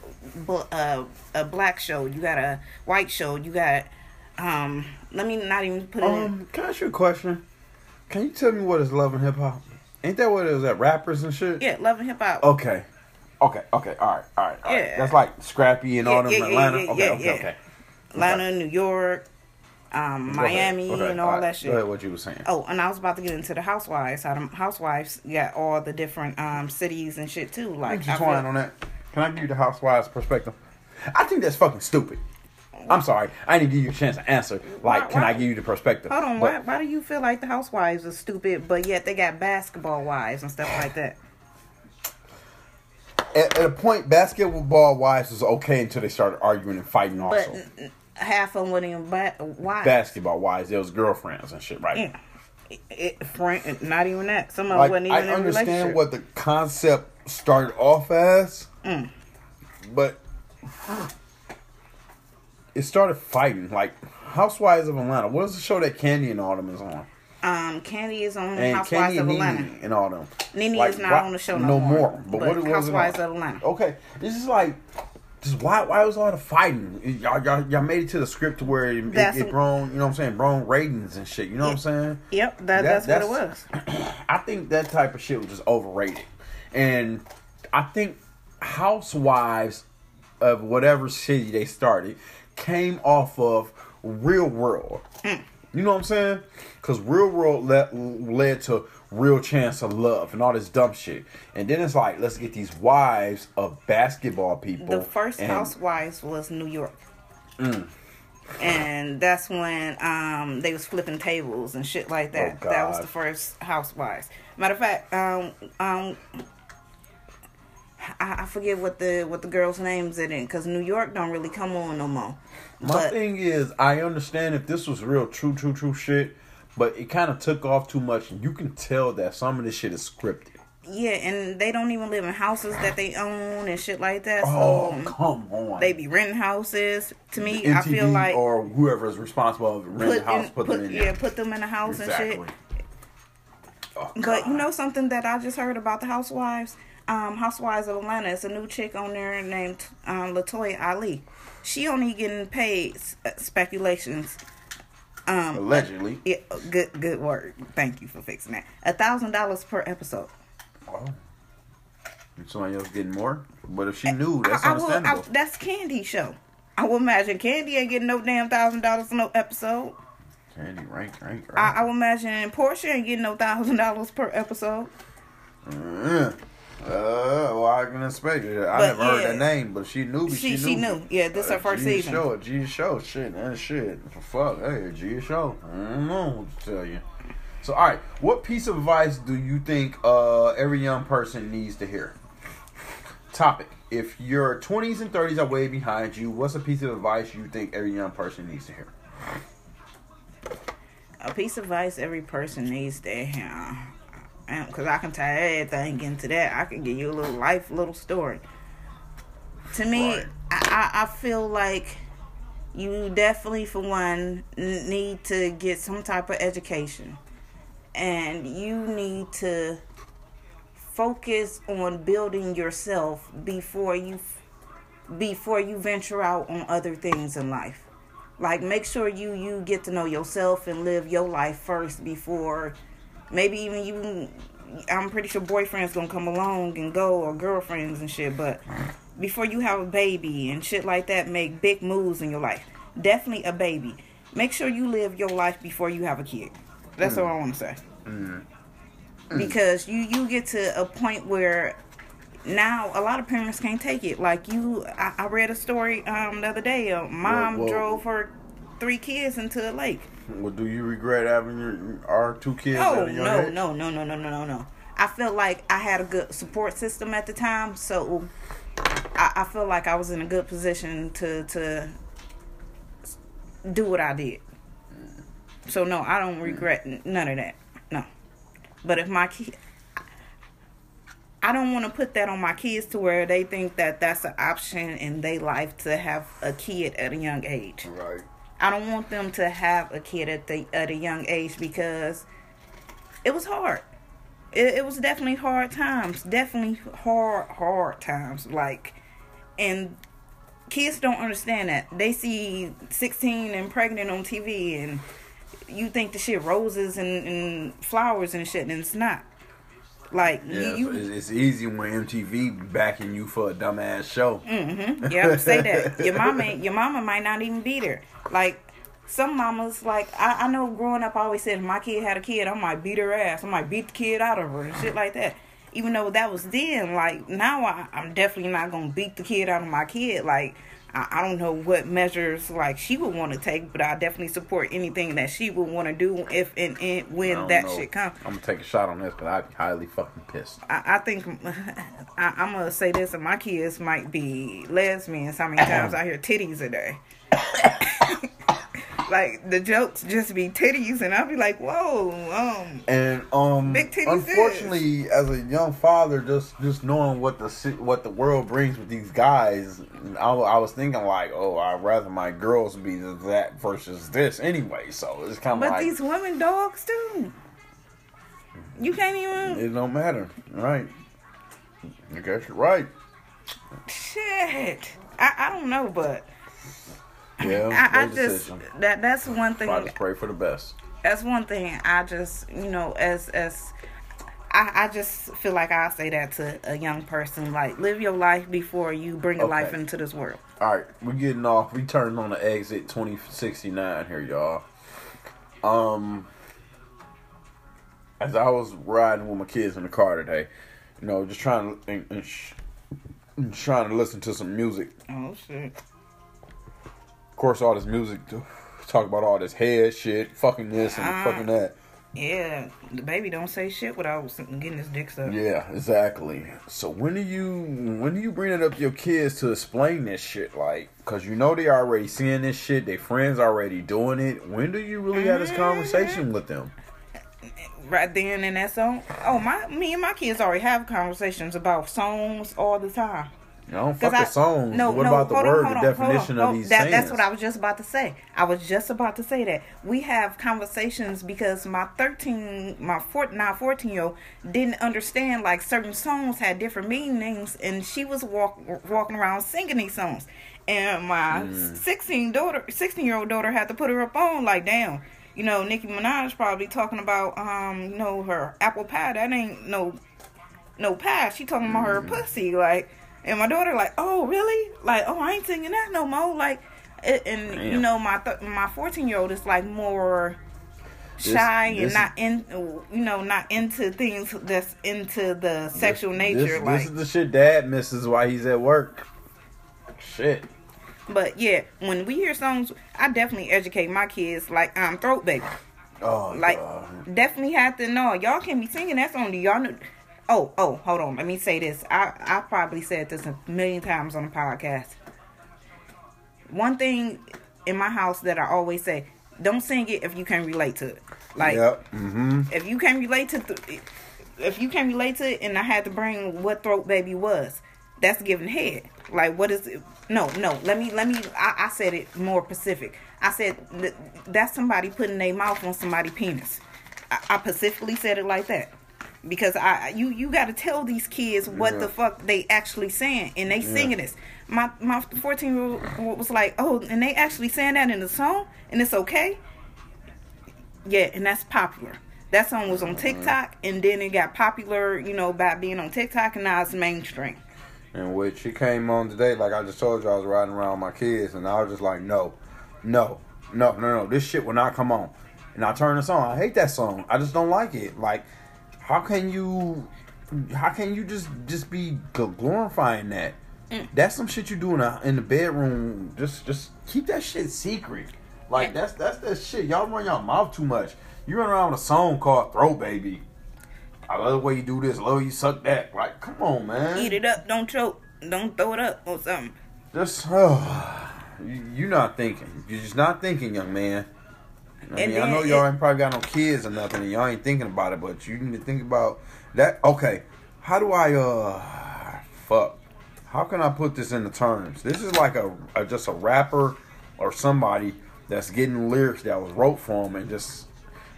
uh, a black show. You got a white show. You got, um, let me not even put it in. Um, can I ask you a question? Can you tell me what is love and hip hop? Ain't that what it is at rappers and shit? Yeah, Love and Hip Hop. Okay. Okay, okay, all right, all right, all right. Yeah. That's like Scrappy and all Yeah, them yeah, Atlanta. yeah, okay, yeah, okay, yeah. okay. Atlanta, New York, um, Miami, ahead, and all that shit. Go ahead, what you were saying. Oh, and I was about to get into the housewives. How the housewives got all the different um cities and shit too. Like, Just feel- on that. Can I give you the housewives perspective? I think that's fucking stupid. I'm sorry. I didn't give you a chance to answer. Like, Why- can I give you the perspective? hold on, But- why why do you feel like the housewives are stupid, but yet they got basketball wives and stuff like that? At, at a point, basketball wives was okay until they started arguing and fighting. But Also, n- half of them wasn't even ba- wives. basketball wives, there was girlfriends and shit, right? Yeah. It, it, friend, not even that. Some of them Like, wasn't even I understand what the concept started off as, Mm. but it started fighting. Like Housewives of Atlanta. What is the show that Kandi and Autumn is on? um, Kandi is on And Housewives Kandi of and Atlanta. Nene and Autumn. Nene Like, is not why- on the show no, more. But, what it was Housewives of Atlanta. Okay, this is like. Just why why was all the fighting? Y'all, y'all, y'all made it to the script to where it, it, That's it grown, you know what I'm saying, grown ratings and shit. You know what I'm saying? Yep, that, That- that's, what it was. I think that type of shit was just overrated. And I think housewives of whatever city they started came off of real world. Mm. You know what I'm saying? Because real world led, led to real chance of love and all this dumb shit. And then it's like, let's get these wives of basketball people. The first and- Housewives was New York. Mm. And that's when um, they was flipping tables and shit like that. Oh, that was the first Housewives. Matter of fact, um, um, I, I forget what the what the girls' names it in it because New York don't really come on no more. My but thing is, I understand if this was real, true, true, true shit, but it kind of took off too much, and you can tell that some of this shit is scripted. yeah, and they don't even live in houses that they own and shit like that. Oh, so come on! they be renting houses. To me, I feel like or whoever is responsible for renting house, in, put, put them in yeah, there. put them in a house and shit. Oh, But you know something that I just heard about the Housewives? Um, Housewives of Atlanta. It's a new chick on there named um, Latoya Ali. She only getting paid uh, speculations. Um, allegedly. yeah, good good word. Thank you for fixing that. A thousand dollars per episode. Oh. And somebody else getting more, but if she knew, that's I, I will, I, understandable. that's Kandi show. I will imagine Kandi ain't getting no damn thousand dollars no episode. Kandi, right, right, I, right. I will imagine Porsha ain't getting no thousand dollars per episode. Uh, uh, well, I can expect it. I But, never heard yeah. that name, but she knew. She- She, she knew. knew. Yeah, this her first G season. Show, G show, shit, that shit. Fuck, hey, G show. I don't know what to tell you. So, all right, what piece of advice do you think uh, every young person needs to hear? Topic: If your twenties and thirties are way behind you, what's a piece of advice you think every young person needs to hear? a piece of advice every person needs to hear. Because I can tie everything into that. I can give you a little life, little story. To me, Right. I, I, I feel like you definitely, for one, need to get some type of education. And you need to focus on building yourself before you before you venture out on other things in life like make sure you you get to know yourself and live your life first before maybe even you i'm pretty sure boyfriends gonna come along and go or girlfriends and shit but before you have a baby and shit like that make big moves in your life definitely a baby make sure you live your life before you have a kid that's mm. all i want to say mm. Mm. because you you get to a point where now a lot of parents can't take it. Like you, I, I read a story um the other day. A mom Whoa, whoa. drove her three kids into a lake. Well, do you regret having your our two kids No, at a young no, age? no, no, no, no, no, no, no. I felt like I had a good support system at the time, so I, I feel like I was in a good position to to do what I did. So no, I don't regret none of that. No, but if my kid, I don't want to put that on my kids to where they think that that's an option in their life to have a kid at a young age. Right. I don't want them to have a kid at the at a young age because it was hard. It, it was definitely hard times. Definitely hard, hard times. Like, and kids don't understand that. They see 16 and pregnant on TV, and you think the shit roses and, and flowers and shit, and it's not. Like Yeah, you, it's, easy when MTV backing you for a dumbass show. Mm-hmm. Yeah, say that. Your mama, your mama might not even be there. Like some mamas, like I, I know, growing up, I always said if my kid had a kid, I might beat her ass. I might beat the kid out of her and shit like that. Even though that was then, like now, I, I'm definitely not gonna beat the kid out of my kid. Like I, don't know what measures like she would want to take, but I definitely support anything that she would want to do if and, and when that know. shit comes. I'm gonna take a shot on this, but I'd be highly fucking pissed. I, I think I, I'm gonna say this, and my kids might be lesbians. How many times I hear titties a day? Like the jokes just be titties, and I'll be like, "Whoa, um, And um, Big titties unfortunately, as a young father, just just knowing what the what the world brings with these guys, I, I was thinking like, oh, I'd rather my girls be that versus this anyway. So it's kind of but like these women dogs too. You can't even it don't matter, right? I guess you're right. shit. I, I don't know, but Yeah, I, I just that that's one thing. I just pray for the best. that's one thing I just you know as as I, I just feel like I say that to a young person like live your life before you bring a Okay. life into this world. All right, we're getting off. We turned on the exit 2069 here, y'all. Um, as I was riding with my kids in the car today, you know, just trying to and, and sh- and trying to listen to some music. Oh shit! Of course, all this music talk about all this head shit, fucking this and Ah. fucking that. Yeah, DaBaby don't say shit without getting his dick sucked. Yeah, exactly. So when do you when do you bring it up to your kids to explain this shit? Like, cause you know they already seeing this shit. Their friends already doing it. When do you really have this conversation with them? Right then and that song. Oh my, me and my kids already have conversations about songs all the time. I don't fuck 'Cause the songs. no, what no, about the on, word, hold the on, hold on, definition of on. these That, sayings? That's what I was just about to say. I was just about to say that we have conversations because my thirteen, my four, now fourteen year old didn't understand like certain songs had different meanings, and she was walk, walking around singing these songs, and my Mm. sixteen daughter, sixteen year old daughter had to put her up on like, damn. You know, Nicki Minaj probably talking about, um, you know, her apple pie. That ain't no no pie. She talking about Mm. her pussy, like, and my daughter like, oh really? Like, oh I ain't singing that no more. Like, it, and you know my th- my fourteen year old is like more shy this- and not in, you know, not into things that's into the sexual nature. This, like, this is the shit Dad misses while he's at work. Shit. but yeah, when we hear songs, I definitely educate my kids. Like, I'm um, throat baby. Oh, Like, God. definitely have to know. Y'all can't be singing that song. Do y'all know? Oh, oh, hold on. Let me say this. I I probably said this a million times on the podcast. One thing in my house that I always say: don't sing it if you can't relate to it. Like, yep. Mm-hmm. if you can't relate to, th- if you can't relate to it, and I had to bring what throat baby was, that's giving head. Like, what is it? No, no. Let me, let me. I, I said it more specific. I said th- that's somebody putting their mouth on somebody's penis. I, I specifically said it like that because I, you, you got to tell these kids what the fuck they actually saying, and they singing this. My my fourteen year old was like, oh, and they actually saying that in the song, and it's okay. Yeah, and that's popular. That song was on mm-hmm. TikTok, and then it got popular, you know, by being on TikTok, and now it's mainstream. And which she came on today, like I just told you, I was riding around with my kids, and I was just like, no, no, no, no, no, this shit will not come on. And I turned the song. I hate that song. I just don't like it. Like, how can you, how can you just just be glorifying that? Mm. That's some shit you do in, a, in the bedroom. Just just keep that shit secret. Like that's that's that shit. Y'all run your mouth too much. You run around with a song called "Throat Baby." I love the way you do this. I love you suck that. Like, come on, man. Eat it up, don't choke, don't throw it up or something. Just, oh, you, you not thinking. You're just not thinking, young man. I And mean, I know y'all ain't probably got no kids or nothing, and y'all ain't thinking about it, but you need to think about that. Okay, how do I, uh, fuck? How can I put this into terms? This is like a, a just a rapper or somebody that's getting lyrics that was wrote for them and just,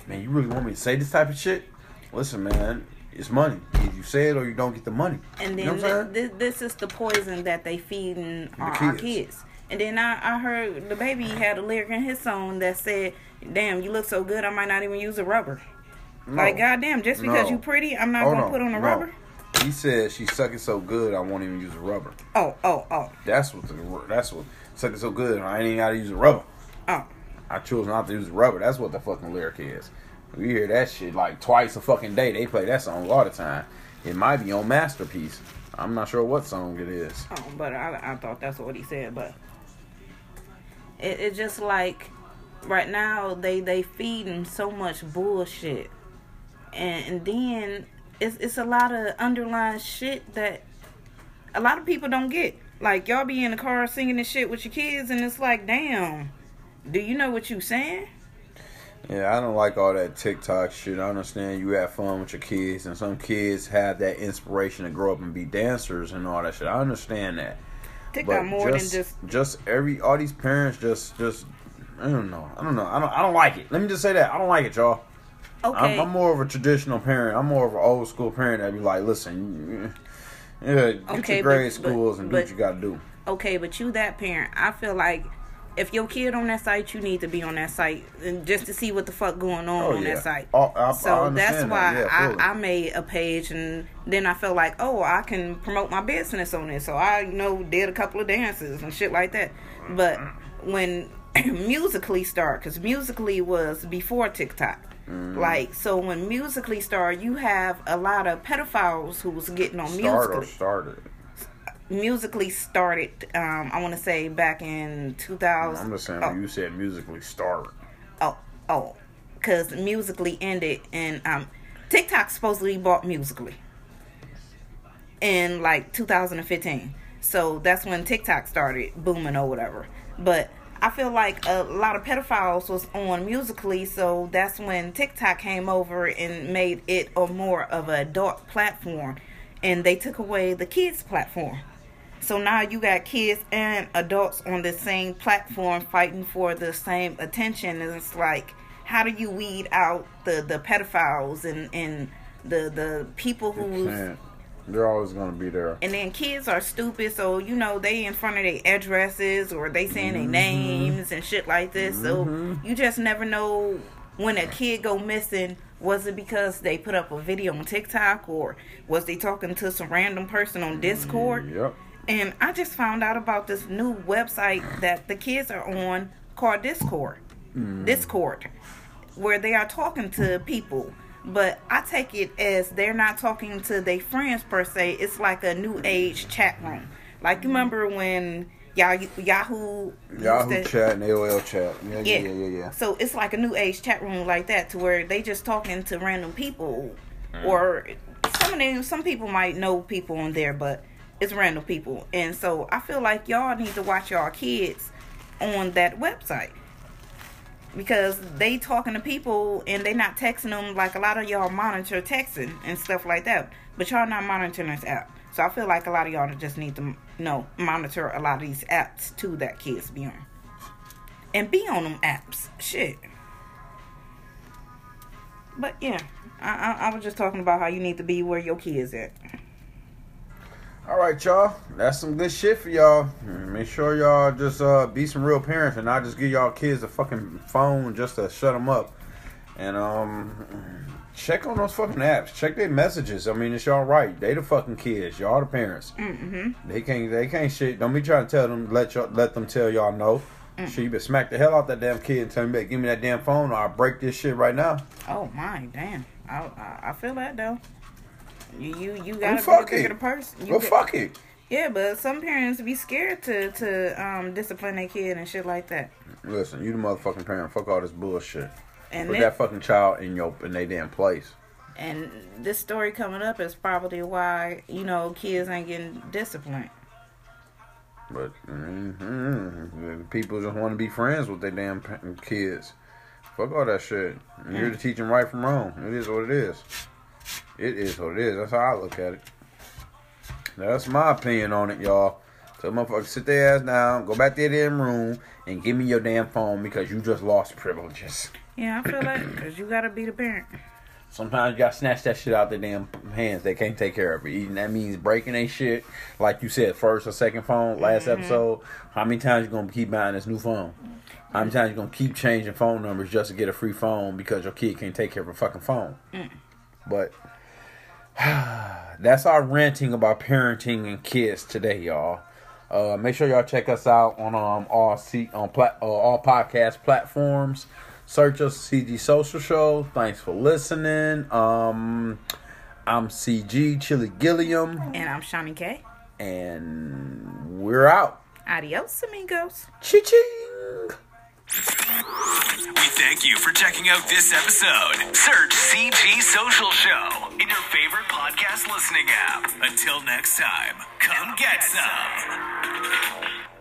man, you really want me to say this type of shit? Listen, man, it's money. Either you say it or you don't get the money. And You know then what I'm thi- this is the poison that they feeding our, our kids. kids. And then I, I heard DaBaby had a lyric in his song that said, "Damn, you look so good, I might not even use a rubber." Like, goddamn, just because No. you pretty, I'm not Hold gonna put on a no. rubber. He said she's sucking so good I won't even use a rubber. Oh, oh, oh, That's what the that's what sucking so good I ain't even gotta use a rubber. oh. I chose not to use a rubber. That's what the fucking lyric is. We hear that shit like twice a fucking day. They play that song all the time. It might be on Masterpiece. I'm not sure what song it is. Oh, but I, I thought that's what he said. But it, it's just like right now they they feeding so much bullshit, and, and then it's it's a lot of underlying shit that a lot of people don't get. Like y'all be in the car singing this shit with your kids, and it's like, damn, do you know what you saying? Yeah, I don't like all that TikTok shit. I understand you have fun with your kids, and some kids have that inspiration to grow up and be dancers and all that shit. I understand that. TikTok more just, than just just every all these parents just just I don't know. I don't know. I don't I don't like it. Let me just say that. I don't like it, y'all. okay. I'm, I'm more of a traditional parent. I'm more of an old school parent that be like, listen, yeah, get Okay, your grade but- but- schools and do but- what you got to do. okay, but you that parent, I feel like if your kid on that site, you need to be on that site and just to see what the fuck going on Oh, on yeah. that site. Oh, I- I so that's why that. Yeah. I, I made a page and then I felt like, oh, I can promote my business on it. So I, you know, did a couple of dances and shit like that. But when Musical.ly started, because Musical.ly was before TikTok. Mm. Like so, when Musical.ly started, you have a lot of pedophiles who was getting on Start or Musical.ly started. Musical.ly started um i want to say back in 2000 I'm just saying, oh, you said Musical.ly started. oh oh because Musical.ly ended and um tiktok supposedly bought Musical.ly in like 2015 so that's when tiktok started booming or whatever but i feel like a lot of pedophiles was on Musical.ly so that's when tiktok came over and made it a more of a adult platform and they took away the kids platform so now you got kids and adults on the same platform fighting for the same attention. And it's like, how do you weed out the, the pedophiles and, and the the people who. They're always going to be there. and then kids are stupid, so you know they in front of their addresses or they saying their mm-hmm. names and shit like this. So mm-hmm. you just never know when a kid go missing. Was it because they put up a video on TikTok or was they talking to some random person on Discord? Yep. And I just found out about this new website that the kids are on called Discord. Mm-hmm. Discord, where they are talking to people. But I take it as they're not talking to their friends per se. It's like a new age chat room. Like you remember when Yahoo Yahoo Yahoo to- chat and AOL chat. Yeah, yeah, yeah. yeah, yeah. yeah. So it's like a new age chat room like that to where they just talking to random people mm. or some of them some people might know people on there but it's random people. And so I feel like y'all need to watch y'all kids on that website. Because they talking to people and they not texting them like a lot of y'all monitor texting and stuff like that. But y'all not monitoring this app. So I feel like a lot of y'all just need to you know monitor a lot of these apps too that kids be on and be on them apps. Shit. But yeah, I, I I was just talking about how you need to be where your kids at. All right, y'all. That's some good shit for y'all. Make sure y'all just uh, be some real parents and not just give y'all kids a fucking phone just to shut them up. And um, check on those fucking apps. Check their messages. I mean, it's y'all right. They the fucking kids. Y'all the parents. Mm-hmm. They can't. They can't shit. Don't be trying to tell them. Let y'all. Let them tell y'all no. Mm. Shit, you better smack the hell out that damn kid and tell me, give me that damn phone, or I'll break this shit right now. Oh my, damn. I I, I feel that though. You you you gotta be fuck the bigger person. You Well, got- fuck it. Yeah, but some parents be scared to to um discipline their kid and shit like that. Listen, you the motherfucking parent. Fuck all this bullshit. And Put thi- that fucking child in your in their damn place. and this story coming up is probably why you know kids ain't getting disciplined. But mm people just want to be friends with their damn kids. Fuck all that shit. You're to teach them right from wrong. It is what it is. It is what it is. That's how I look at it. That's my opinion on it, y'all. So motherfuckers sit their ass down, go back to their damn room, and give me your damn phone because you just lost privileges. Yeah, I feel that because you gotta be the parent. Sometimes you gotta snatch that shit out their damn hands. They can't take care of it. Even that means breaking a shit. Like you said, first or second phone, last Mm-hmm. episode. How many times you gonna keep buying this new phone? How many times you gonna keep changing phone numbers just to get a free phone because your kid can't take care of a fucking phone? Mm. But that's our ranting about parenting and kids today, y'all. Uh, make sure y'all check us out on um all C on plat uh, all podcast platforms. Search us CG Social Show. Thanks for listening. Um, I'm CG Chili Gilliam, And I'm Shawnee K. and we're out. Adios, amigos. Chi ching. We thank you for checking out this episode. Search CG Social Show in your favorite podcast listening app. Until next time, come get some.